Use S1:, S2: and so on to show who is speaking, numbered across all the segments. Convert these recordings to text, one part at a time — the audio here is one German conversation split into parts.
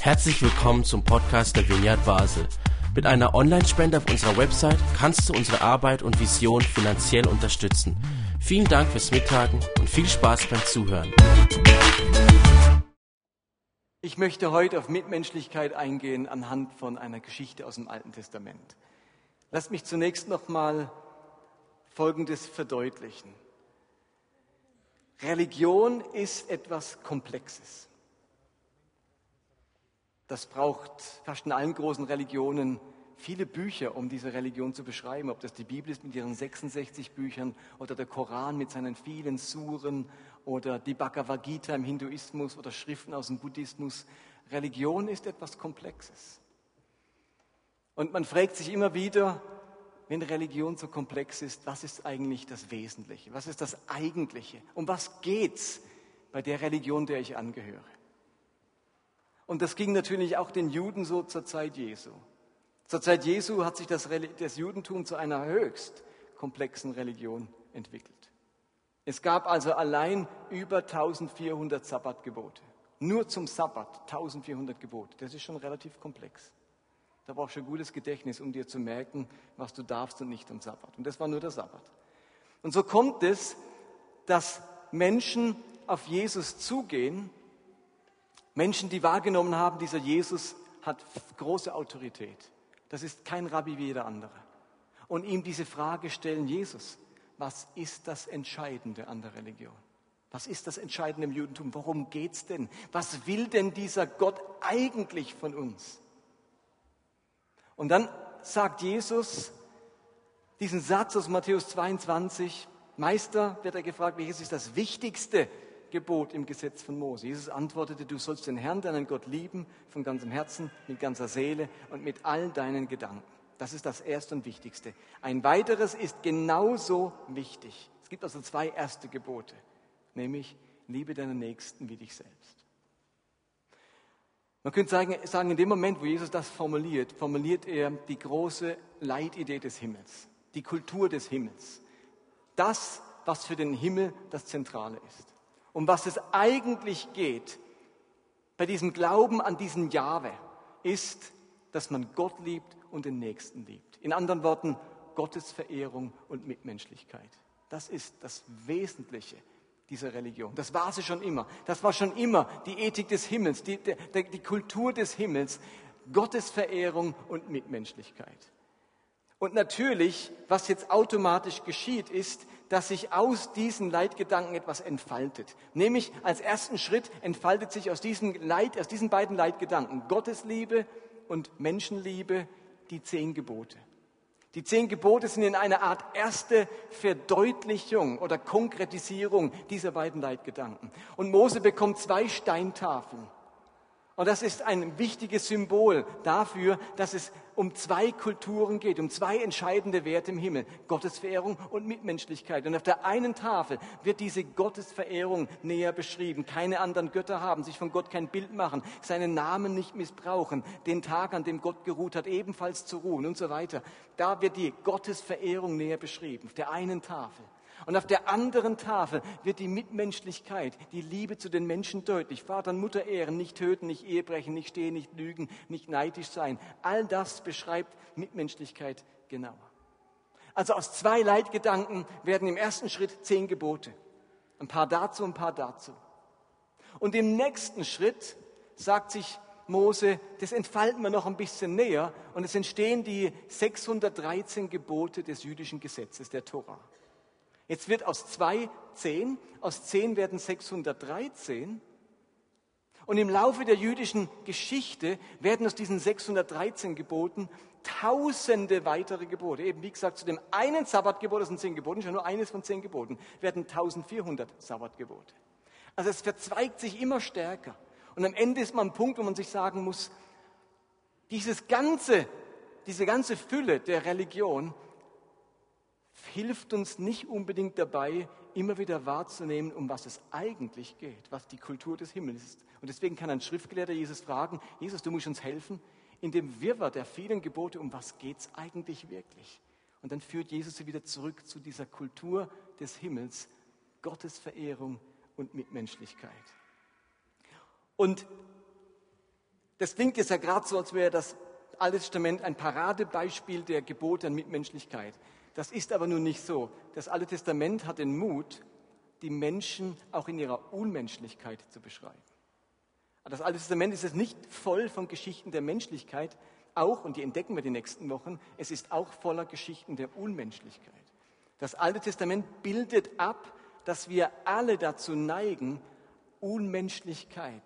S1: Herzlich willkommen zum Podcast der Vineyard Basel. Mit einer Online-Spende auf unserer Website kannst du unsere Arbeit und Vision finanziell unterstützen. Vielen Dank fürs Mittagen und viel Spaß beim Zuhören.
S2: Ich möchte heute auf Mitmenschlichkeit eingehen anhand von einer Geschichte aus dem Alten Testament. Lasst mich zunächst nochmal Folgendes verdeutlichen. Religion ist etwas Komplexes. Das braucht fast in allen großen Religionen viele Bücher, um diese Religion zu beschreiben. Ob das die Bibel ist mit ihren 66 Büchern oder der Koran mit seinen vielen Suren oder die Bhagavad Gita im Hinduismus oder Schriften aus dem Buddhismus. Religion ist etwas Komplexes. Und man fragt sich immer wieder, wenn Religion so komplex ist, was ist eigentlich das Wesentliche? Was ist das Eigentliche? Um was geht's bei der Religion, der ich angehöre? Und das ging natürlich auch den Juden so zur Zeit Jesu. Zur Zeit Jesu hat sich das, das Judentum zu einer höchst komplexen Religion entwickelt. Es gab also allein über 1400 Sabbatgebote. Nur zum Sabbat 1400 Gebote. Das ist schon relativ komplex. Da brauchst du ein gutes Gedächtnis, um dir zu merken, was du darfst und nicht am Sabbat. Und das war nur der Sabbat. Und so kommt es, dass Menschen auf Jesus zugehen, Menschen, die wahrgenommen haben, dieser Jesus hat große Autorität. Das ist kein Rabbi wie jeder andere. Und ihm diese Frage stellen, Jesus, was ist das Entscheidende an der Religion? Was ist das Entscheidende im Judentum? Worum geht's denn? Was will denn dieser Gott eigentlich von uns? Und dann sagt Jesus diesen Satz aus Matthäus 22, Meister, wird er gefragt, welches ist das wichtigste Gebot im Gesetz von Mose? Jesus antwortete, du sollst den Herrn, deinen Gott lieben, von ganzem Herzen, mit ganzer Seele und mit all deinen Gedanken. Das ist das Erste und Wichtigste. Ein weiteres ist genauso wichtig. Es gibt also zwei erste Gebote, nämlich liebe deinen Nächsten wie dich selbst. Man könnte sagen, sagen, in dem Moment, wo Jesus das formuliert, formuliert er die große Leitidee des Himmels, die Kultur des Himmels. Das, was für den Himmel das Zentrale ist. Um was es eigentlich geht bei diesem Glauben an diesen Jahwe, ist, dass man Gott liebt und den Nächsten liebt. In anderen Worten, Gottes Verehrung und Mitmenschlichkeit. Das ist das Wesentliche dieser Religion. Das war sie schon immer. Das war schon immer die Ethik des Himmels, die, die, die Kultur des Himmels, Gottes Verehrung und Mitmenschlichkeit. Und natürlich, was jetzt automatisch geschieht, ist, dass sich aus diesen Leitgedanken etwas entfaltet. Nämlich als ersten Schritt entfaltet sich aus diesen, Leit, aus diesen beiden Leitgedanken Gottesliebe und Menschenliebe die zehn Gebote. Die zehn Gebote sind in einer Art erste Verdeutlichung oder Konkretisierung dieser beiden Leitgedanken. Und Mose bekommt zwei Steintafeln. Und das ist ein wichtiges Symbol dafür, dass es um zwei Kulturen geht, um zwei entscheidende Werte im Himmel, Gottesverehrung und Mitmenschlichkeit. Und auf der einen Tafel wird diese Gottesverehrung näher beschrieben. Keine anderen Götter haben, sich von Gott kein Bild machen, seinen Namen nicht missbrauchen, den Tag, an dem Gott geruht hat, ebenfalls zu ruhen und so weiter. Da wird die Gottesverehrung näher beschrieben, auf der einen Tafel. Und auf der anderen Tafel wird die Mitmenschlichkeit, die Liebe zu den Menschen deutlich. Vater und Mutter ehren, nicht töten, nicht Ehebrechen, nicht stehen, nicht lügen, nicht neidisch sein. All das beschreibt Mitmenschlichkeit genauer. Also aus zwei Leitgedanken werden im ersten Schritt zehn Gebote. Ein paar dazu, ein paar dazu. Und im nächsten Schritt sagt sich Mose, das entfalten wir noch ein bisschen näher und es entstehen die 613 Gebote des jüdischen Gesetzes, der Tora. Jetzt wird aus zwei zehn, aus zehn werden 613. Und im Laufe der jüdischen Geschichte werden aus diesen 613 Geboten tausende weitere Gebote. Eben wie gesagt, zu dem einen Sabbatgebot, das sind zehn Gebote, schon nur eines von zehn Geboten, werden 1400 Sabbatgebote. Also es verzweigt sich immer stärker. Und am Ende ist man ein Punkt, wo man sich sagen muss, dieses ganze, diese ganze Fülle der Religion hilft uns nicht unbedingt dabei, immer wieder wahrzunehmen, um was es eigentlich geht, was die Kultur des Himmels ist. Und deswegen kann ein Schriftgelehrter Jesus fragen, Jesus, du musst uns helfen, in dem Wirrwarr der vielen Gebote, um was geht es eigentlich wirklich? Und dann führt Jesus sie wieder zurück zu dieser Kultur des Himmels, Gottes Verehrung und Mitmenschlichkeit. Und Das klingt jetzt ja gerade so, als wäre das Alte Testament ein Paradebeispiel der Gebote der Mitmenschlichkeit. Das ist aber nun nicht so. Das Alte Testament hat den Mut, die Menschen auch in ihrer Unmenschlichkeit zu beschreiben. Das Alte Testament ist es nicht voll von Geschichten der Menschlichkeit, auch, und die entdecken wir die nächsten Wochen, es ist auch voller Geschichten der Unmenschlichkeit. Das Alte Testament bildet ab, dass wir alle dazu neigen, Unmenschlichkeit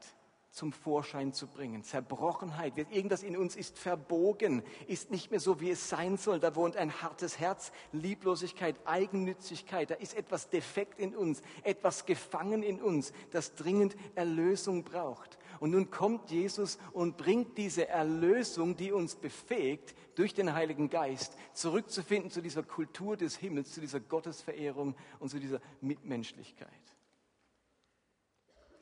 S2: zum Vorschein zu bringen. Zerbrochenheit, irgendwas in uns ist verbogen, ist nicht mehr so, wie es sein soll. Da wohnt ein hartes Herz, Lieblosigkeit, Eigennützigkeit. Da ist etwas defekt in uns, etwas gefangen in uns, das dringend Erlösung braucht. Und nun kommt Jesus und bringt diese Erlösung, die uns befähigt, durch den Heiligen Geist zurückzufinden zu dieser Kultur des Himmels, zu dieser Gottesverehrung und zu dieser Mitmenschlichkeit.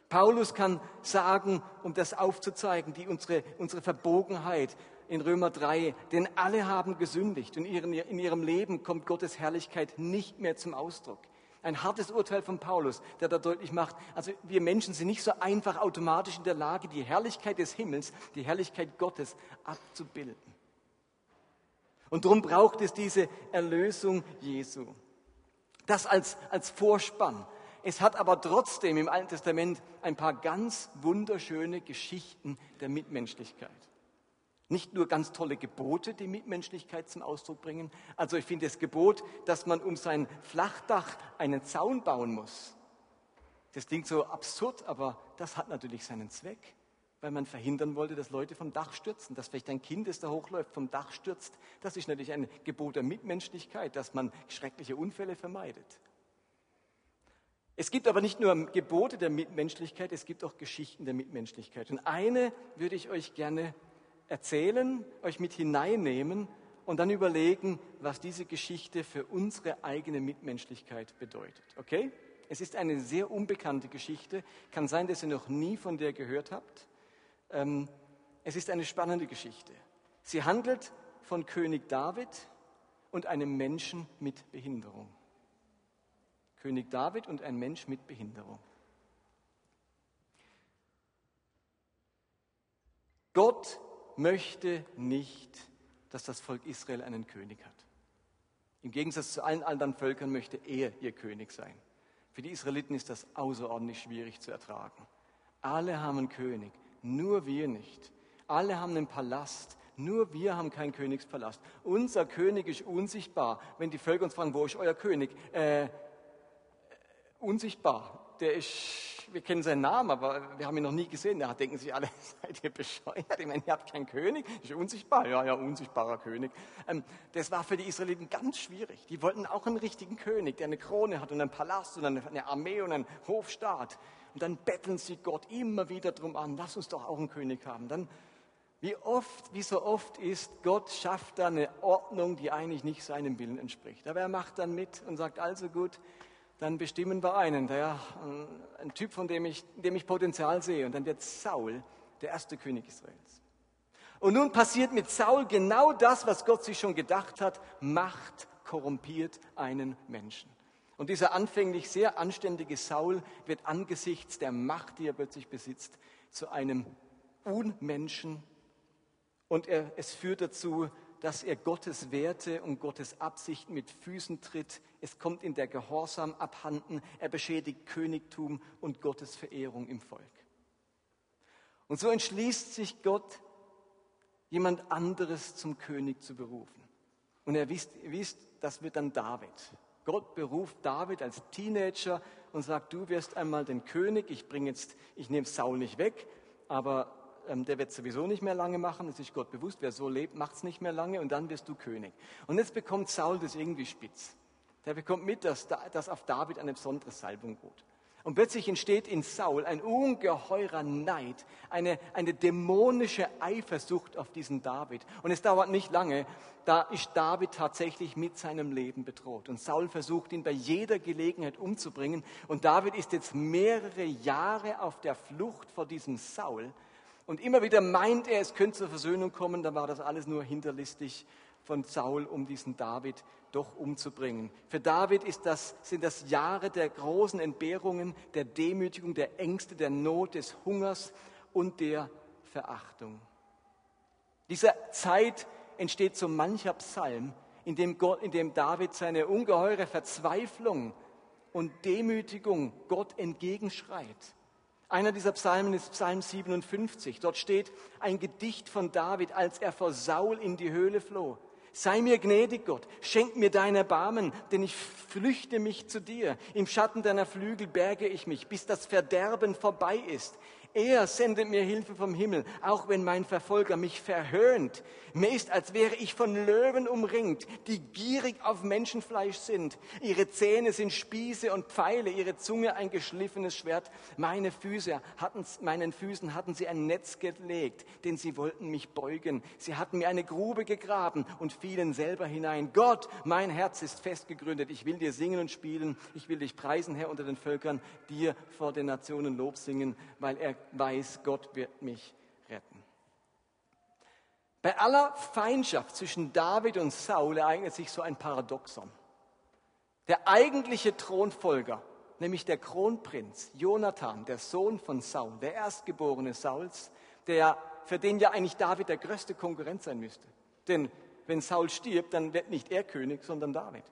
S2: Paulus kann sagen, um das aufzuzeigen, die unsere, unsere Verbogenheit in Römer 3, denn alle haben gesündigt und in ihrem Leben kommt Gottes Herrlichkeit nicht mehr zum Ausdruck. Ein hartes Urteil von Paulus, der da deutlich macht, also wir Menschen sind nicht so einfach automatisch in der Lage, die Herrlichkeit des Himmels, die Herrlichkeit Gottes abzubilden. Und darum braucht es diese Erlösung Jesu. Das als, als Vorspann. Es hat aber trotzdem im Alten Testament ein paar ganz wunderschöne Geschichten der Mitmenschlichkeit. Nicht nur ganz tolle Gebote, die Mitmenschlichkeit zum Ausdruck bringen. Also ich finde das Gebot, dass man um sein Flachdach einen Zaun bauen muss. Das klingt so absurd, aber das hat natürlich seinen Zweck, weil man verhindern wollte, dass Leute vom Dach stürzen, dass vielleicht ein Kind, das da hochläuft, vom Dach stürzt. Das ist natürlich ein Gebot der Mitmenschlichkeit, dass man schreckliche Unfälle vermeidet. Es gibt aber nicht nur Gebote der Mitmenschlichkeit, es gibt auch Geschichten der Mitmenschlichkeit. Und eine würde ich euch gerne erzählen, euch mit hineinnehmen und dann überlegen, was diese Geschichte für unsere eigene Mitmenschlichkeit bedeutet. Okay? Es ist eine sehr unbekannte Geschichte. Kann sein, dass ihr noch nie von der gehört habt. Ähm, es ist eine spannende Geschichte. Sie handelt von König David und einem Menschen mit Behinderung. König David und ein Mensch mit Behinderung. Gott möchte nicht, dass das Volk Israel einen König hat. Im Gegensatz zu allen anderen Völkern möchte er ihr König sein. Für die Israeliten ist das außerordentlich schwierig zu ertragen. Alle haben einen König, nur wir nicht. Alle haben einen Palast, nur wir haben keinen Königspalast. Unser König ist unsichtbar. Wenn die Völker uns fragen, wo ist euer König? Äh, unsichtbar. Der ist wir kennen seinen Namen, aber wir haben ihn noch nie gesehen. Da denken sich alle, seid ihr bescheuert? Ich meine, ihr habt keinen König, ist unsichtbar. Ja, ja, unsichtbarer König. Ähm, das war für die Israeliten ganz schwierig. Die wollten auch einen richtigen König, der eine Krone hat und einen Palast und eine Armee und einen Hofstaat. Und dann betteln sie Gott immer wieder drum an, lass uns doch auch einen König haben. Dann, wie oft, wie so oft ist, Gott schafft da eine Ordnung, die eigentlich nicht seinem Willen entspricht. Aber er macht dann mit und sagt, also gut, dann bestimmen wir einen, der, ein Typ, von dem ich, dem ich Potenzial sehe. Und dann wird Saul der erste König Israels. Und nun passiert mit Saul genau das, was Gott sich schon gedacht hat. Macht korrumpiert einen Menschen. Und dieser anfänglich sehr anständige Saul wird angesichts der Macht, die er plötzlich besitzt, zu einem Unmenschen. Und er, es führt dazu, dass er Gottes Werte und Gottes Absichten mit Füßen tritt. Es kommt in der Gehorsam abhanden. Er beschädigt Königtum und Gottes Verehrung im Volk. Und so entschließt sich Gott, jemand anderes zum König zu berufen. Und er wisst, wisst, das wird dann David. Gott beruft David als Teenager und sagt, du wirst einmal den König, ich bringe jetzt, ich nehme Saul nicht weg, aber ähm, der wird sowieso nicht mehr lange machen, das ist Gott bewusst, wer so lebt, macht es nicht mehr lange und dann wirst du König. Und jetzt bekommt Saul das irgendwie spitz. Der bekommt mit, dass, dass auf David eine besondere Salbung ruht. Und plötzlich entsteht in Saul ein ungeheurer Neid, eine, eine dämonische Eifersucht auf diesen David. Und es dauert nicht lange, da ist David tatsächlich mit seinem Leben bedroht. Und Saul versucht ihn bei jeder Gelegenheit umzubringen. Und David ist jetzt mehrere Jahre auf der Flucht vor diesem Saul. Und immer wieder meint er, es könnte zur Versöhnung kommen, dann war das alles nur hinterlistig von Saul, um diesen David doch umzubringen. Für David das, sind das Jahre der großen Entbehrungen, der Demütigung, der Ängste, der Not, des Hungers und der Verachtung. Dieser Zeit entsteht so mancher Psalm, in dem, Gott, in dem David seine ungeheure Verzweiflung und Demütigung Gott entgegenschreit. Einer dieser Psalmen ist Psalm 57. Dort steht ein Gedicht von David, als er vor Saul in die Höhle floh. Sei mir gnädig, Gott, schenk mir dein Erbarmen, denn ich flüchte mich zu dir. Im Schatten deiner Flügel berge ich mich, bis das Verderben vorbei ist. Er sendet mir Hilfe vom Himmel, auch wenn mein Verfolger mich verhöhnt. Mir ist, als wäre ich von Löwen umringt, die gierig auf Menschenfleisch sind. Ihre Zähne sind Spieße und Pfeile, ihre Zunge ein geschliffenes Schwert. Meine Füße hatten, meinen Füßen hatten sie ein Netz gelegt, denn sie wollten mich beugen. Sie hatten mir eine Grube gegraben und fielen selber hinein. Gott, mein Herz ist festgegründet. Ich will dir singen und spielen. Ich will dich preisen, Herr, unter den Völkern, dir vor den Nationen Lob singen, weil er weiß, Gott wird mich retten. Bei aller Feindschaft zwischen David und Saul ereignet sich so ein Paradoxon. Der eigentliche Thronfolger, nämlich der Kronprinz Jonathan, der Sohn von Saul, der Erstgeborene Sauls, der, für den ja eigentlich David der größte Konkurrent sein müsste. Denn wenn Saul stirbt, dann wird nicht er König, sondern David.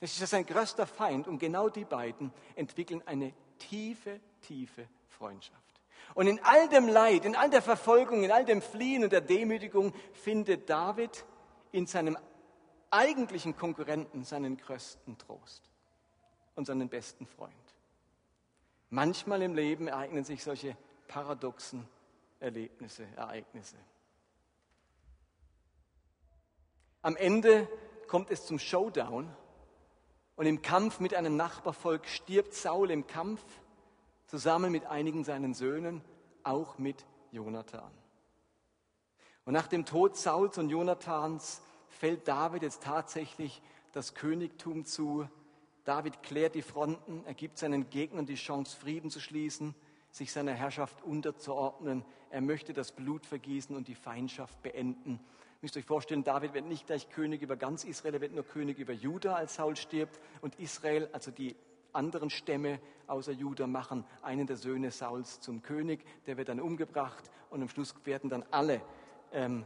S2: Das ist ja sein größter Feind und genau die beiden entwickeln eine tiefe, tiefe Freundschaft. Und in all dem Leid, in all der Verfolgung, in all dem Fliehen und der Demütigung findet David in seinem eigentlichen Konkurrenten seinen größten Trost und seinen besten Freund. Manchmal im Leben ereignen sich solche paradoxen Erlebnisse, Ereignisse. Am Ende kommt es zum Showdown und im Kampf mit einem Nachbarvolk stirbt Saul im Kampf zusammen mit einigen seinen Söhnen, auch mit Jonathan. Und nach dem Tod Sauls und Jonathans fällt David jetzt tatsächlich das Königtum zu. David klärt die Fronten, er gibt seinen Gegnern die Chance, Frieden zu schließen, sich seiner Herrschaft unterzuordnen. Er möchte das Blut vergießen und die Feindschaft beenden. Ihr müsst euch vorstellen, David wird nicht gleich König über ganz Israel, er wird nur König über Juda, als Saul stirbt. Und Israel, also die anderen Stämme außer Juda machen einen der Söhne Sauls zum König, der wird dann umgebracht und am Schluss werden dann alle ähm,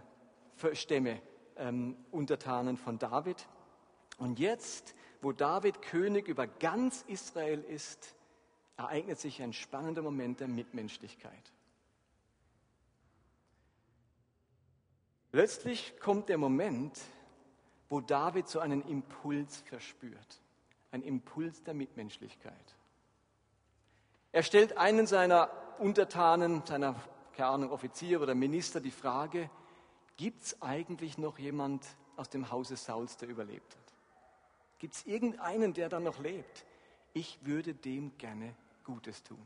S2: Stämme ähm, Untertanen von David. Und jetzt, wo David König über ganz Israel ist, ereignet sich ein spannender Moment der Mitmenschlichkeit. Plötzlich kommt der Moment, wo David so einen Impuls verspürt ein Impuls der Mitmenschlichkeit. Er stellt einen seiner Untertanen, seiner, keine Ahnung, Offiziere oder Minister die Frage, gibt es eigentlich noch jemand aus dem Hause Sauls, der überlebt hat? Gibt es irgendeinen, der da noch lebt? Ich würde dem gerne Gutes tun.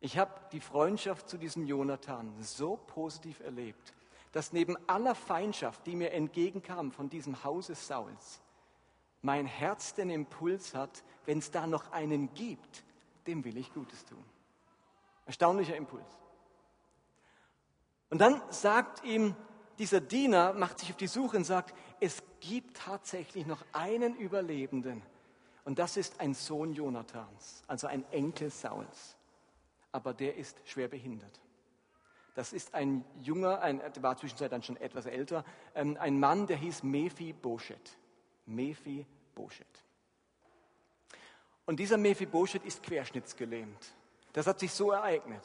S2: Ich habe die Freundschaft zu diesem Jonathan so positiv erlebt, dass neben aller Feindschaft, die mir entgegenkam von diesem Hause Sauls, mein Herz den Impuls hat, wenn es da noch einen gibt, dem will ich Gutes tun. Erstaunlicher Impuls. Und dann sagt ihm dieser Diener, macht sich auf die Suche und sagt, es gibt tatsächlich noch einen Überlebenden. Und das ist ein Sohn Jonathans, also ein Enkel Sauls. Aber der ist schwer behindert. Das ist ein junger, ein, der war zwischenzeitlich dann schon etwas älter, ähm, ein Mann, der hieß Mephi Boshet. Mephibosheth. Und dieser Mephibosheth ist querschnittsgelähmt. Das hat sich so ereignet.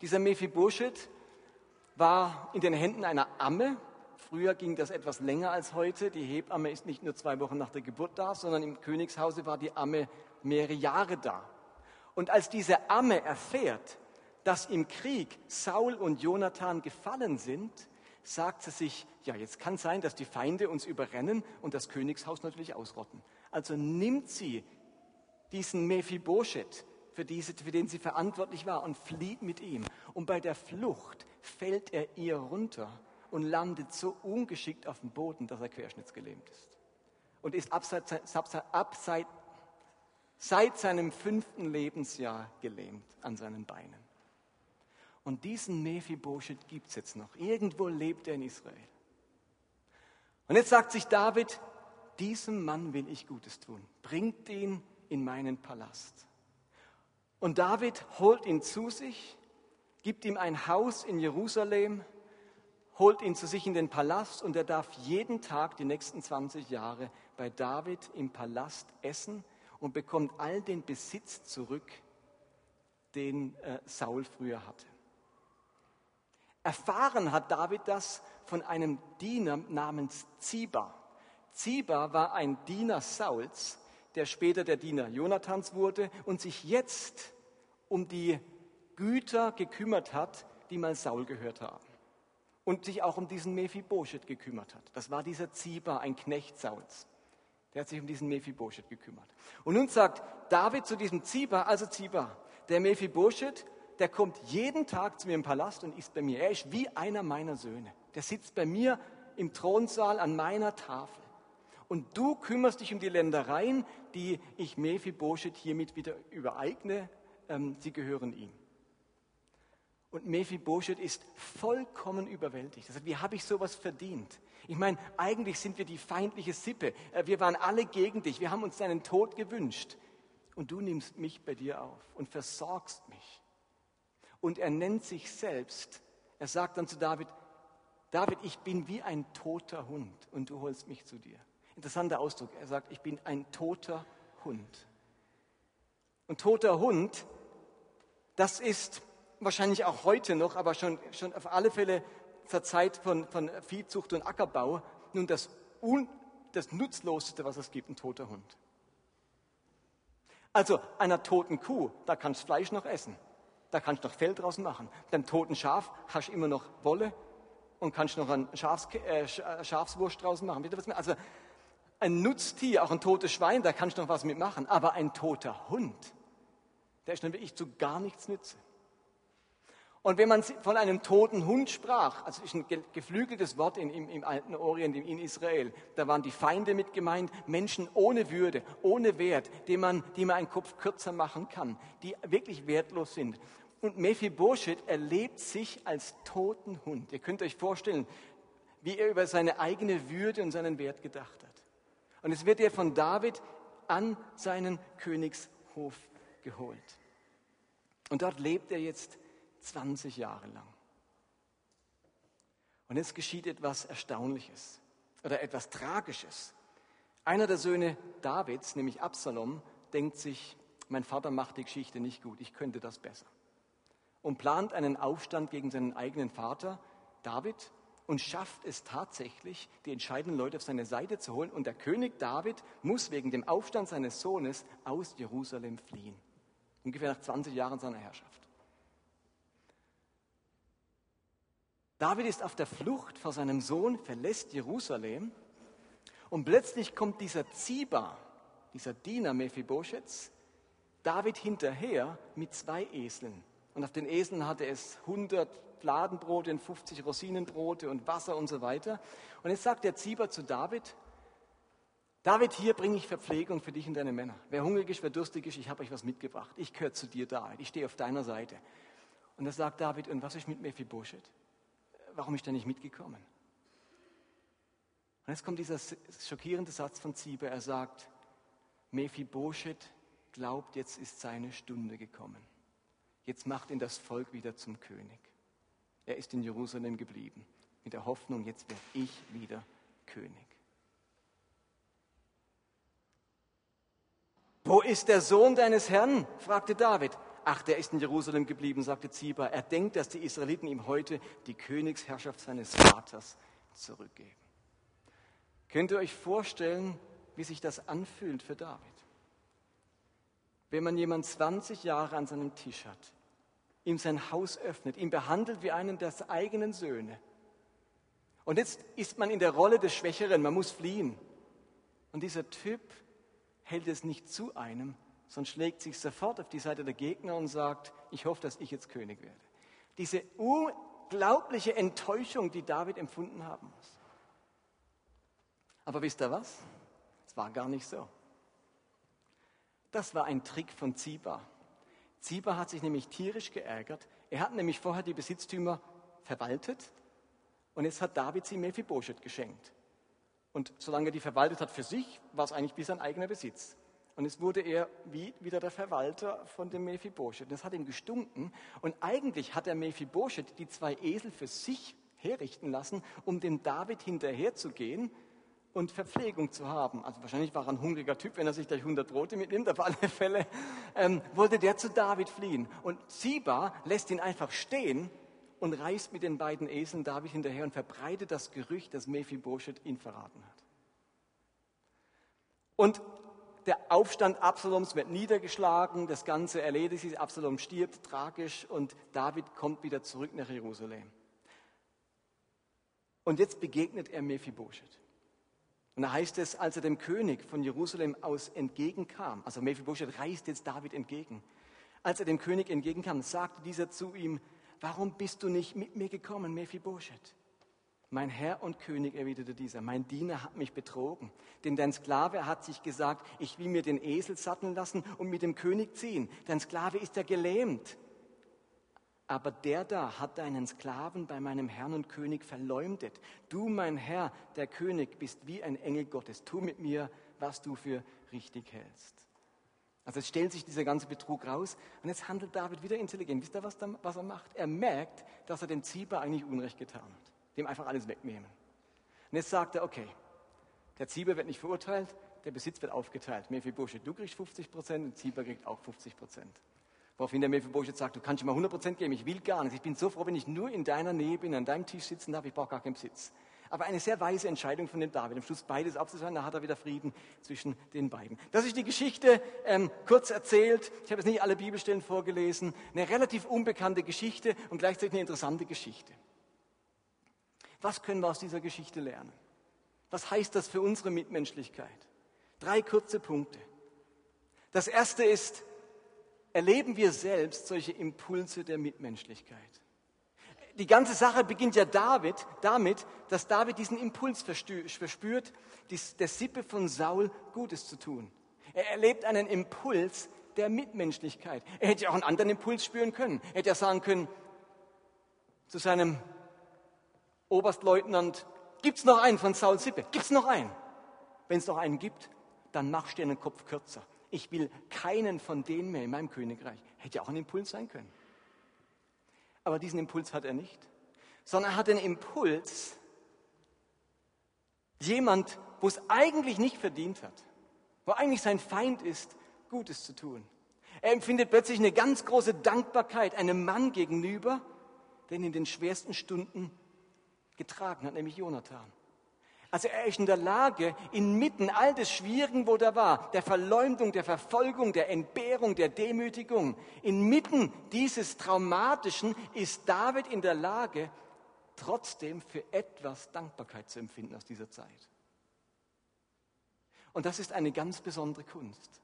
S2: Dieser Mephibosheth war in den Händen einer Amme. Früher ging das etwas länger als heute. Die Hebamme ist nicht nur zwei Wochen nach der Geburt da, sondern im Königshause war die Amme mehrere Jahre da. Und als diese Amme erfährt, dass im Krieg Saul und Jonathan gefallen sind, sagt sie sich, ja, jetzt kann sein, dass die Feinde uns überrennen und das Königshaus natürlich ausrotten. Also nimmt sie diesen Mephibosheth, für, diese, für den sie verantwortlich war, und flieht mit ihm. Und bei der Flucht fällt er ihr runter und landet so ungeschickt auf dem Boden, dass er querschnittsgelähmt ist. Und ist ab seit, ab seit, seit seinem fünften Lebensjahr gelähmt an seinen Beinen. Und diesen Mephibosheth gibt es jetzt noch. Irgendwo lebt er in Israel. Und jetzt sagt sich David, diesem Mann will ich Gutes tun. Bringt ihn in meinen Palast. Und David holt ihn zu sich, gibt ihm ein Haus in Jerusalem, holt ihn zu sich in den Palast und er darf jeden Tag die nächsten 20 Jahre bei David im Palast essen und bekommt all den Besitz zurück, den äh, Saul früher hatte. Erfahren hat David das von einem Diener namens Ziba. Ziba war ein Diener Sauls, der später der Diener Jonathans wurde und sich jetzt um die Güter gekümmert hat, die mal Saul gehört haben. Und sich auch um diesen Mephibosheth gekümmert hat. Das war dieser Ziba, ein Knecht Sauls. Der hat sich um diesen Mephibosheth gekümmert. Und nun sagt David zu diesem Ziba, also Ziba, der Mephibosheth, der kommt jeden Tag zu mir im Palast und isst bei mir. Er ist wie einer meiner Söhne. Der sitzt bei mir im Thronsaal an meiner Tafel. Und du kümmerst dich um die Ländereien, die ich Mephibosheth hiermit wieder übereigne. Ähm, sie gehören ihm. Und Mephibosheth ist vollkommen überwältigt. Er sagt, wie habe ich sowas verdient? Ich meine, eigentlich sind wir die feindliche Sippe. Äh, wir waren alle gegen dich. Wir haben uns deinen Tod gewünscht. Und du nimmst mich bei dir auf und versorgst mich. Und er nennt sich selbst. Er sagt dann zu David, David, ich bin wie ein toter Hund und du holst mich zu dir. Interessanter Ausdruck. Er sagt, ich bin ein toter Hund. Und toter Hund, das ist wahrscheinlich auch heute noch, aber schon, schon auf alle Fälle zur Zeit von, von Viehzucht und Ackerbau, nun das, Un, das Nutzloseste, was es gibt, ein toter Hund. Also einer toten Kuh, da kannst du Fleisch noch essen. Da kannst du noch Fell draus machen. Beim toten Schaf hast du immer noch Wolle und kannst noch ein Schafs, äh, äh Schafswurst draus machen. Also ein Nutztier, auch ein totes Schwein, da kannst du noch was mitmachen. Aber ein toter Hund, der ist dann wirklich zu gar nichts nütze. Und wenn man von einem toten Hund sprach, also ist ein geflügeltes Wort in, im, im, alten Orient, in, in Israel, da waren die Feinde mit gemeint, Menschen ohne Würde, ohne Wert, die man, die man einen Kopf kürzer machen kann, die wirklich wertlos sind. Und Mephibosheth erlebt sich als toten Hund. Ihr könnt euch vorstellen, wie er über seine eigene Würde und seinen Wert gedacht hat. Und es wird er von David an seinen Königshof geholt. Und dort lebt er jetzt 20 Jahre lang. Und jetzt geschieht etwas Erstaunliches oder etwas Tragisches. Einer der Söhne Davids, nämlich Absalom, denkt sich, mein Vater macht die Geschichte nicht gut, ich könnte das besser. Und plant einen Aufstand gegen seinen eigenen Vater, David, und schafft es tatsächlich, die entscheidenden Leute auf seine Seite zu holen. Und der König David muss wegen dem Aufstand seines Sohnes aus Jerusalem fliehen. Ungefähr nach 20 Jahren seiner Herrschaft. David ist auf der Flucht vor seinem Sohn, verlässt Jerusalem und plötzlich kommt dieser Ziba, dieser Diener Mephibosheths, David hinterher mit zwei Eseln. Und auf den Eseln hatte es 100 Fladenbrote und 50 Rosinenbrote und Wasser und so weiter. Und jetzt sagt der Ziba zu David, David, hier bringe ich Verpflegung für dich und deine Männer. Wer hungrig ist, wer durstig ist, ich habe euch was mitgebracht. Ich gehöre zu dir, David. Ich stehe auf deiner Seite. Und da sagt David, und was ist mit Mephibosheth? warum ist er nicht mitgekommen? Und jetzt kommt dieser schockierende Satz von Ziba. Er sagt, Mephibosheth glaubt, jetzt ist seine Stunde gekommen. Jetzt macht ihn das Volk wieder zum König. Er ist in Jerusalem geblieben, mit der Hoffnung, jetzt werde ich wieder König. Wo ist der Sohn deines Herrn? fragte David. Ach, der ist in Jerusalem geblieben, sagte Ziba. Er denkt, dass die Israeliten ihm heute die Königsherrschaft seines Vaters zurückgeben. Könnt ihr euch vorstellen, wie sich das anfühlt für David? Wenn man jemand 20 Jahre an seinem Tisch hat, ihm sein Haus öffnet, ihn behandelt wie einen der eigenen Söhne. Und jetzt ist man in der Rolle des Schwächeren, man muss fliehen. Und dieser Typ hält es nicht zu einem, sondern schlägt sich sofort auf die Seite der Gegner und sagt, ich hoffe, dass ich jetzt König werde. Diese unglaubliche Enttäuschung, die David empfunden haben muss. Aber wisst ihr was? Es war gar nicht so. Das war ein Trick von Ziba. Ziba hat sich nämlich tierisch geärgert. Er hat nämlich vorher die Besitztümer verwaltet und jetzt hat David sie Mephibosheth geschenkt. Und solange er die verwaltet hat für sich, war es eigentlich wie sein eigener Besitz. Und es wurde er wie wieder der Verwalter von dem Mephibosheth. Das hat ihm gestunken. Und eigentlich hat der Mephibosheth die zwei Esel für sich herrichten lassen, um dem David hinterherzugehen und Verpflegung zu haben. Also wahrscheinlich war er ein hungriger Typ, wenn er sich gleich 100 Brote mitnimmt. Auf alle Fälle ähm, wollte der zu David fliehen. Und Ziba lässt ihn einfach stehen und reist mit den beiden Eseln David hinterher und verbreitet das Gerücht, dass Mephibosheth ihn verraten hat. Und der Aufstand Absaloms wird niedergeschlagen, das Ganze erledigt sich, Absalom stirbt tragisch und David kommt wieder zurück nach Jerusalem. Und jetzt begegnet er Mephibosheth. Und da heißt es, als er dem König von Jerusalem aus entgegenkam, also Mephibosheth reist jetzt David entgegen, als er dem König entgegenkam, sagte dieser zu ihm, warum bist du nicht mit mir gekommen, Mephibosheth? Mein Herr und König, erwiderte dieser, mein Diener hat mich betrogen, denn dein Sklave hat sich gesagt, ich will mir den Esel satteln lassen und mit dem König ziehen. Dein Sklave ist ja gelähmt. Aber der da hat deinen Sklaven bei meinem Herrn und König verleumdet. Du, mein Herr, der König, bist wie ein Engel Gottes. Tu mit mir, was du für richtig hältst. Also es stellt sich dieser ganze Betrug raus und jetzt handelt David wieder intelligent. Wisst ihr, was, da, was er macht? Er merkt, dass er dem Ziba eigentlich Unrecht getan hat. Dem einfach alles wegnehmen. Und jetzt sagt er, okay, der Ziba wird nicht verurteilt, der Besitz wird aufgeteilt. Mephibosheth, du kriegst 50 Prozent und Ziba kriegt auch 50 Prozent. Woraufhin der Mephibosheth sagt, du kannst mir mal 100% geben, ich will gar nichts. Ich bin so froh, wenn ich nur in deiner Nähe bin, an deinem Tisch sitzen darf, ich brauche gar keinen Besitz. Aber eine sehr weise Entscheidung von dem David, am Schluss beides abzusagen, da hat er wieder Frieden zwischen den beiden. Das ist die Geschichte, ähm, kurz erzählt. Ich habe jetzt nicht alle Bibelstellen vorgelesen. Eine relativ unbekannte Geschichte und gleichzeitig eine interessante Geschichte. Was können wir aus dieser Geschichte lernen? Was heißt das für unsere Mitmenschlichkeit? Drei kurze Punkte. Das erste ist, erleben wir selbst solche Impulse der Mitmenschlichkeit. Die ganze Sache beginnt ja David, damit, dass David diesen Impuls verspürt, der Sippe von Saul Gutes zu tun. Er erlebt einen Impuls der Mitmenschlichkeit. Er hätte auch einen anderen Impuls spüren können. Er hätte ja sagen können zu seinem Oberstleutnant, gibt's noch einen von Saul Sippe? Gibt's noch einen? Wenn es noch einen gibt, dann machst du dir den Kopf kürzer ich will keinen von denen mehr in meinem Königreich. Hätte ja auch ein Impuls sein können. Aber diesen Impuls hat er nicht, sondern er hat den Impuls, jemand, wo es eigentlich nicht verdient hat, wo eigentlich sein Feind ist, Gutes zu tun. Er empfindet plötzlich eine ganz große Dankbarkeit einem Mann gegenüber, der ihn in den schwersten Stunden getragen hat, nämlich Jonathan. Also er ist in der Lage, inmitten all des Schwierigen, wo da war, der Verleumdung, der Verfolgung, der Entbehrung, der Demütigung, inmitten dieses Traumatischen ist David in der Lage, trotzdem für etwas Dankbarkeit zu empfinden aus dieser Zeit. Und das ist eine ganz besondere Kunst.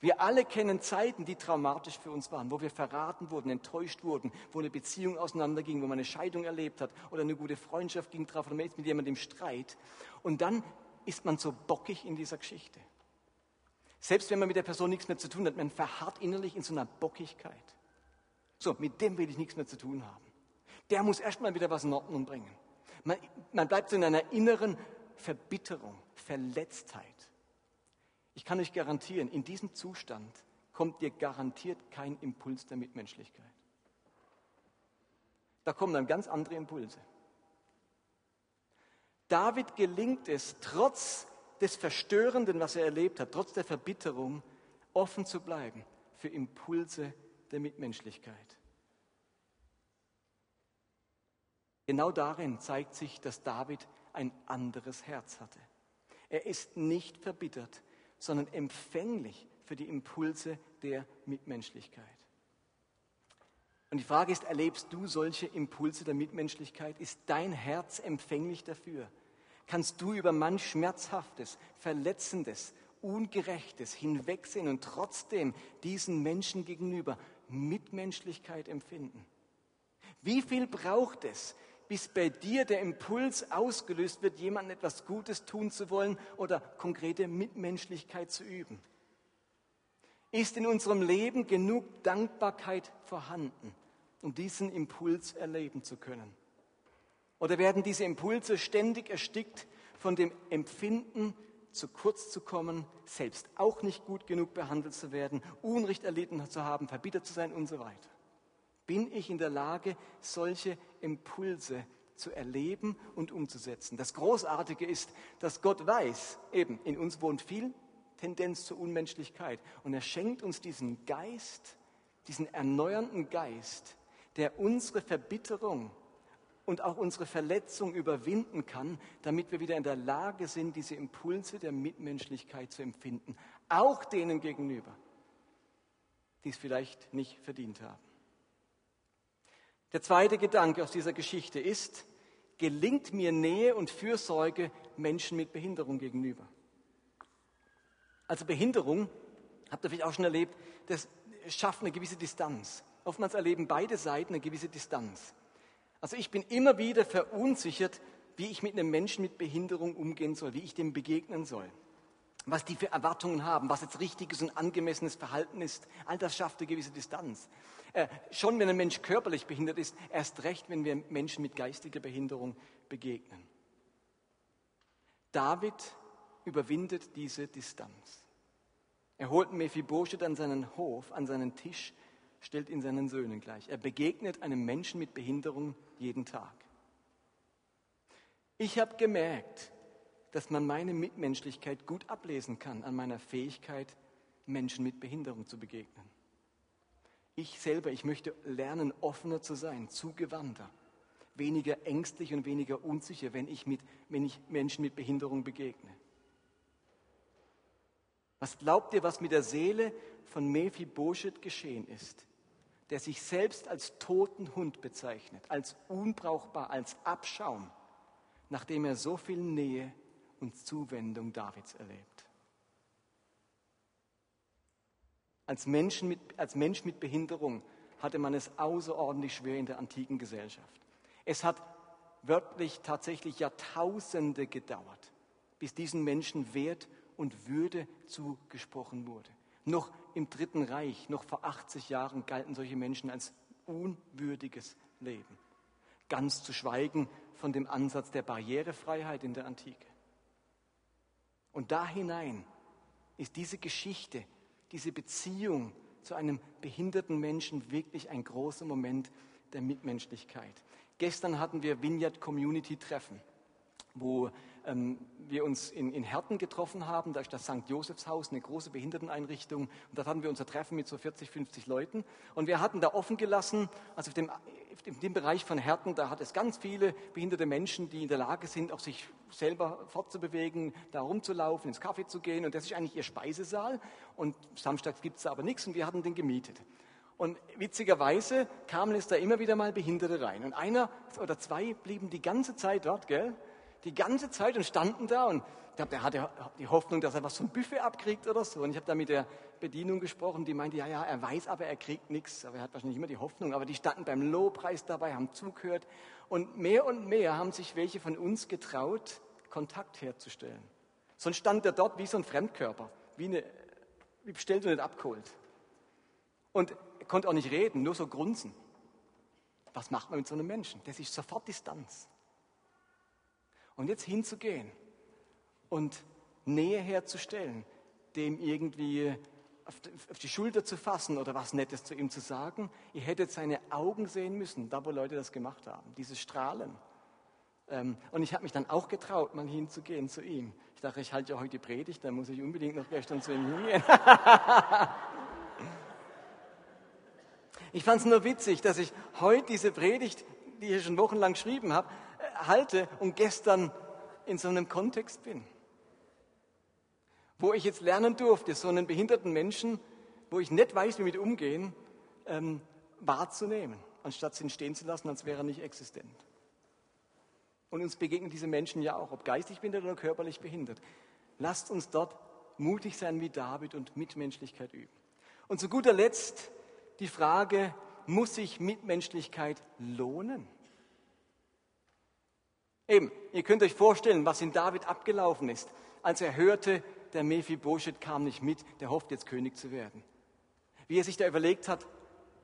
S2: Wir alle kennen Zeiten, die traumatisch für uns waren, wo wir verraten wurden, enttäuscht wurden, wo eine Beziehung auseinanderging, wo man eine Scheidung erlebt hat oder eine gute Freundschaft ging drauf oder man ist mit jemandem im Streit. Und dann ist man so bockig in dieser Geschichte. Selbst wenn man mit der Person nichts mehr zu tun hat, man verharrt innerlich in so einer Bockigkeit. So, mit dem will ich nichts mehr zu tun haben. Der muss erstmal wieder was in Ordnung bringen. Man, man bleibt so in einer inneren Verbitterung, Verletztheit. Ich kann euch garantieren, in diesem Zustand kommt dir garantiert kein Impuls der Mitmenschlichkeit. Da kommen dann ganz andere Impulse. David gelingt es, trotz des Verstörenden, was er erlebt hat, trotz der Verbitterung, offen zu bleiben für Impulse der Mitmenschlichkeit. Genau darin zeigt sich, dass David ein anderes Herz hatte. Er ist nicht verbittert, sondern empfänglich für die Impulse der Mitmenschlichkeit. Und die Frage ist, erlebst du solche Impulse der Mitmenschlichkeit? Ist dein Herz empfänglich dafür? Kannst du über manch Schmerzhaftes, Verletzendes, Ungerechtes hinwegsehen und trotzdem diesen Menschen gegenüber Mitmenschlichkeit empfinden? Wie viel braucht es, bis bei dir der Impuls ausgelöst wird, jemandem etwas Gutes tun zu wollen oder konkrete Mitmenschlichkeit zu üben? Ist in unserem Leben genug Dankbarkeit vorhanden, um diesen Impuls erleben zu können? Oder werden diese Impulse ständig erstickt von dem Empfinden zu kurz zu kommen, selbst auch nicht gut genug behandelt zu werden, Unrecht erlitten zu haben, verbittert zu sein und so weiter? Bin ich in der Lage, solche Impulse zu erleben und umzusetzen? Das Großartige ist, dass Gott weiß, eben in uns wohnt viel Tendenz zur Unmenschlichkeit und er schenkt uns diesen Geist, diesen erneuernden Geist, der unsere Verbitterung und auch unsere Verletzung überwinden kann, damit wir wieder in der Lage sind, diese Impulse der Mitmenschlichkeit zu empfinden, auch denen gegenüber, die es vielleicht nicht verdient haben. Der zweite Gedanke aus dieser Geschichte ist, gelingt mir Nähe und Fürsorge Menschen mit Behinderung gegenüber? Also Behinderung, habt ihr vielleicht auch schon erlebt, das schafft eine gewisse Distanz. Oftmals erleben beide Seiten eine gewisse Distanz. Also ich bin immer wieder verunsichert, wie ich mit einem Menschen mit Behinderung umgehen soll, wie ich dem begegnen soll. Was die für Erwartungen haben, was jetzt richtiges und angemessenes Verhalten ist. All das schafft eine gewisse Distanz. Äh, schon wenn ein Mensch körperlich behindert ist, erst recht, wenn wir Menschen mit geistiger Behinderung begegnen. David überwindet diese Distanz. Er holt Mephibosheth an seinen Hof, an seinen Tisch stellt ihn seinen Söhnen gleich. Er begegnet einem Menschen mit Behinderung jeden Tag. Ich habe gemerkt, dass man meine Mitmenschlichkeit gut ablesen kann an meiner Fähigkeit, Menschen mit Behinderung zu begegnen. Ich selber, ich möchte lernen, offener zu sein, zugewandter, weniger ängstlich und weniger unsicher, wenn ich, mit, wenn ich Menschen mit Behinderung begegne. Was glaubt ihr, was mit der Seele von Mephibosheth geschehen ist, der sich selbst als toten Hund bezeichnet, als unbrauchbar, als Abschaum, nachdem er so viel Nähe und Zuwendung Davids erlebt. Als, Menschen mit, als Mensch mit Behinderung hatte man es außerordentlich schwer in der antiken Gesellschaft. Es hat wörtlich tatsächlich Jahrtausende gedauert, bis diesen Menschen Wert und Würde zugesprochen wurde. Noch im Dritten Reich, noch vor 80 Jahren galten solche Menschen als unwürdiges Leben. Ganz zu schweigen von dem Ansatz der Barrierefreiheit in der Antike. Und da hinein ist diese Geschichte, diese Beziehung zu einem behinderten Menschen wirklich ein großer Moment der Mitmenschlichkeit. Gestern hatten wir Vineyard Community Treffen, wo ähm, wir uns in, in Herten getroffen haben. Da ist das St. Josefshaus, eine große Behinderteneinrichtung. Und dort hatten wir unser Treffen mit so 40, 50 Leuten. Und wir hatten da offen gelassen, also auf dem, in dem Bereich von Herten, da hat es ganz viele behinderte Menschen, die in der Lage sind, auch sich selber fortzubewegen, da rumzulaufen, ins Kaffee zu gehen. Und das ist eigentlich ihr Speisesaal. Und samstags gibt es da aber nichts und wir hatten den gemietet. Und witzigerweise kamen es da immer wieder mal Behinderte rein. Und einer oder zwei blieben die ganze Zeit dort, gell? die ganze Zeit und standen da und ich glaube, der hatte die Hoffnung, dass er was vom Buffet abkriegt oder so. Und ich habe da mit der Bedienung gesprochen, die meinte, ja, ja, er weiß, aber er kriegt nichts. Aber er hat wahrscheinlich immer die Hoffnung. Aber die standen beim Lobpreis dabei, haben zugehört. Und mehr und mehr haben sich welche von uns getraut, Kontakt herzustellen. Sonst stand er dort wie so ein Fremdkörper, wie, eine, wie bestellt und nicht abgeholt. Und er konnte auch nicht reden, nur so grunzen. Was macht man mit so einem Menschen? Der sich sofort Distanz. Und jetzt hinzugehen und Nähe herzustellen, dem irgendwie auf die Schulter zu fassen oder was Nettes zu ihm zu sagen. Ihr hättet seine Augen sehen müssen, da wo Leute das gemacht haben, dieses Strahlen. Ähm, und ich habe mich dann auch getraut, mal hinzugehen zu ihm. Ich dachte, ich halte ja heute die Predigt, dann muss ich unbedingt noch gestern zu ihm hingehen. ich fand es nur witzig, dass ich heute diese Predigt, die ich schon wochenlang geschrieben habe, halte und gestern in so einem Kontext bin. Wo ich jetzt lernen durfte, so einen behinderten Menschen, wo ich nicht weiß, wie mit umgehen, ähm, wahrzunehmen, anstatt ihn stehen zu lassen, als wäre er nicht existent. Und uns begegnen diese Menschen ja auch, ob geistig behindert oder körperlich behindert. Lasst uns dort mutig sein wie David und Mitmenschlichkeit üben. Und zu guter Letzt die Frage, muss sich Mitmenschlichkeit lohnen? Eben, ihr könnt euch vorstellen, was in David abgelaufen ist, als er hörte, der Mephibosheth kam nicht mit, der hofft jetzt König zu werden. Wie er sich da überlegt hat,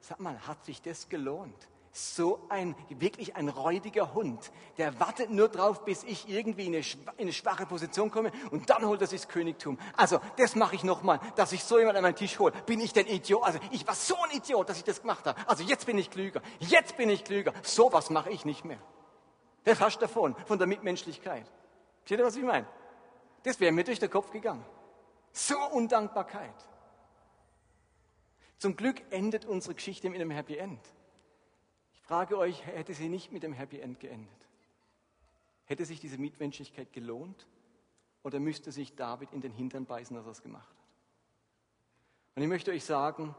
S2: sag mal, hat sich das gelohnt? So ein, wirklich ein räudiger Hund, der wartet nur drauf, bis ich irgendwie in eine, in eine schwache Position komme und dann holt er sich das Königtum. Also, das mache ich nochmal, dass ich so jemand an meinen Tisch hole. Bin ich denn Idiot? Also, ich war so ein Idiot, dass ich das gemacht habe. Also, jetzt bin ich klüger. Jetzt bin ich klüger. So was mache ich nicht mehr. Der fasst davon, von der Mitmenschlichkeit. Seht ihr, was ich meine? Das wäre mir durch den Kopf gegangen. So Undankbarkeit. Zum Glück endet unsere Geschichte mit einem Happy End. Ich frage euch, hätte sie nicht mit dem Happy End geendet? Hätte sich diese Mitmenschlichkeit gelohnt? Oder müsste sich David in den Hintern beißen, dass er es gemacht hat? Und ich möchte euch sagen,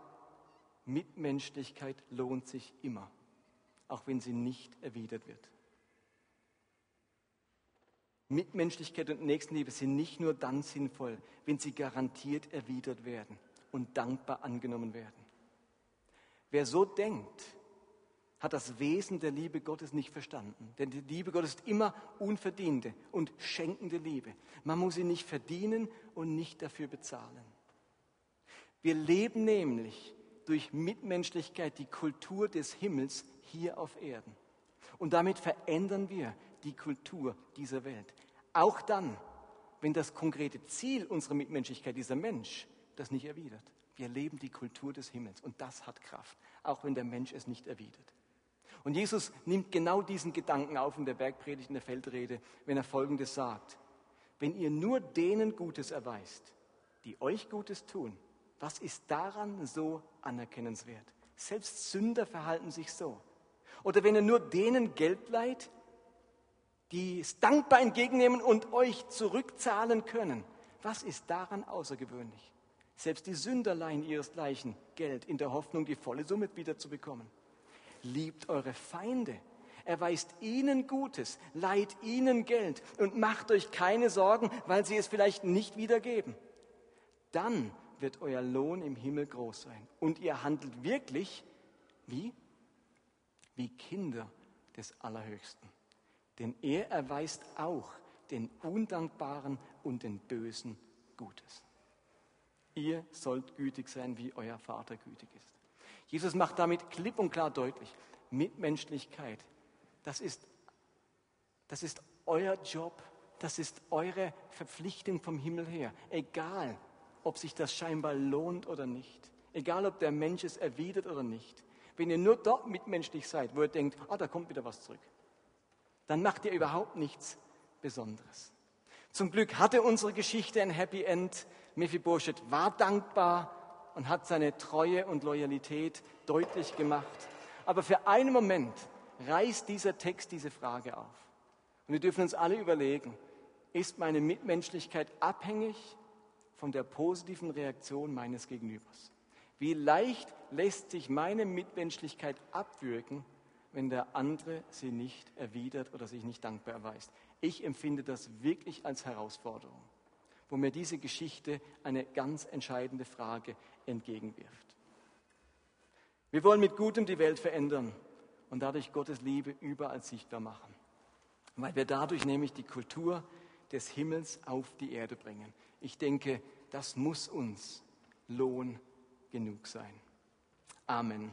S2: Mitmenschlichkeit lohnt sich immer, auch wenn sie nicht erwidert wird. Mitmenschlichkeit und Nächstenliebe sind nicht nur dann sinnvoll, wenn sie garantiert erwidert werden und dankbar angenommen werden. Wer so denkt, hat das Wesen der Liebe Gottes nicht verstanden. Denn die Liebe Gottes ist immer unverdiente und schenkende Liebe. Man muss sie nicht verdienen und nicht dafür bezahlen. Wir leben nämlich durch Mitmenschlichkeit die Kultur des Himmels hier auf Erden. Und damit verändern wir die Kultur dieser Welt. Auch dann, wenn das konkrete Ziel unserer Mitmenschlichkeit, dieser Mensch, das nicht erwidert. Wir leben die Kultur des Himmels und das hat Kraft, auch wenn der Mensch es nicht erwidert. Und Jesus nimmt genau diesen Gedanken auf in der Bergpredigt, in der Feldrede, wenn er Folgendes sagt. Wenn ihr nur denen Gutes erweist, die euch Gutes tun, was ist daran so anerkennenswert? Selbst Sünder verhalten sich so. Oder wenn ihr nur denen Geld leiht, die es dankbar entgegennehmen und euch zurückzahlen können. Was ist daran außergewöhnlich? Selbst die Sünder leihen ihresgleichen Geld in der Hoffnung, die volle Summe wiederzubekommen. Liebt eure Feinde, erweist ihnen Gutes, leiht ihnen Geld und macht euch keine Sorgen, weil sie es vielleicht nicht wiedergeben. Dann wird euer Lohn im Himmel groß sein und ihr handelt wirklich wie? Wie Kinder des Allerhöchsten. Denn er erweist auch den Undankbaren und den Bösen Gutes. Ihr sollt gütig sein, wie euer Vater gütig ist. Jesus macht damit klipp und klar deutlich, Mitmenschlichkeit, das ist, das ist euer Job, das ist eure Verpflichtung vom Himmel her. Egal, ob sich das scheinbar lohnt oder nicht. Egal, ob der Mensch es erwidert oder nicht. Wenn ihr nur dort mitmenschlich seid, wo ihr denkt, ah, da kommt wieder was zurück, dann macht ihr überhaupt nichts Besonderes. Zum Glück hatte unsere Geschichte ein Happy End. Mephibosheth war dankbar und hat seine Treue und Loyalität deutlich gemacht. Aber für einen Moment reißt dieser Text diese Frage auf. Und wir dürfen uns alle überlegen, ist meine Mitmenschlichkeit abhängig von der positiven Reaktion meines Gegenübers? Wie leicht lässt sich meine Mitmenschlichkeit abwürgen, wenn der andere sie nicht erwidert oder sich nicht dankbar erweist. Ich empfinde das wirklich als Herausforderung, wo mir diese Geschichte eine ganz entscheidende Frage entgegenwirft. Wir wollen mit Gutem die Welt verändern und dadurch Gottes Liebe überall sichtbar machen, weil wir dadurch nämlich die Kultur des Himmels auf die Erde bringen. Ich denke, das muss uns Lohn genug sein. Amen.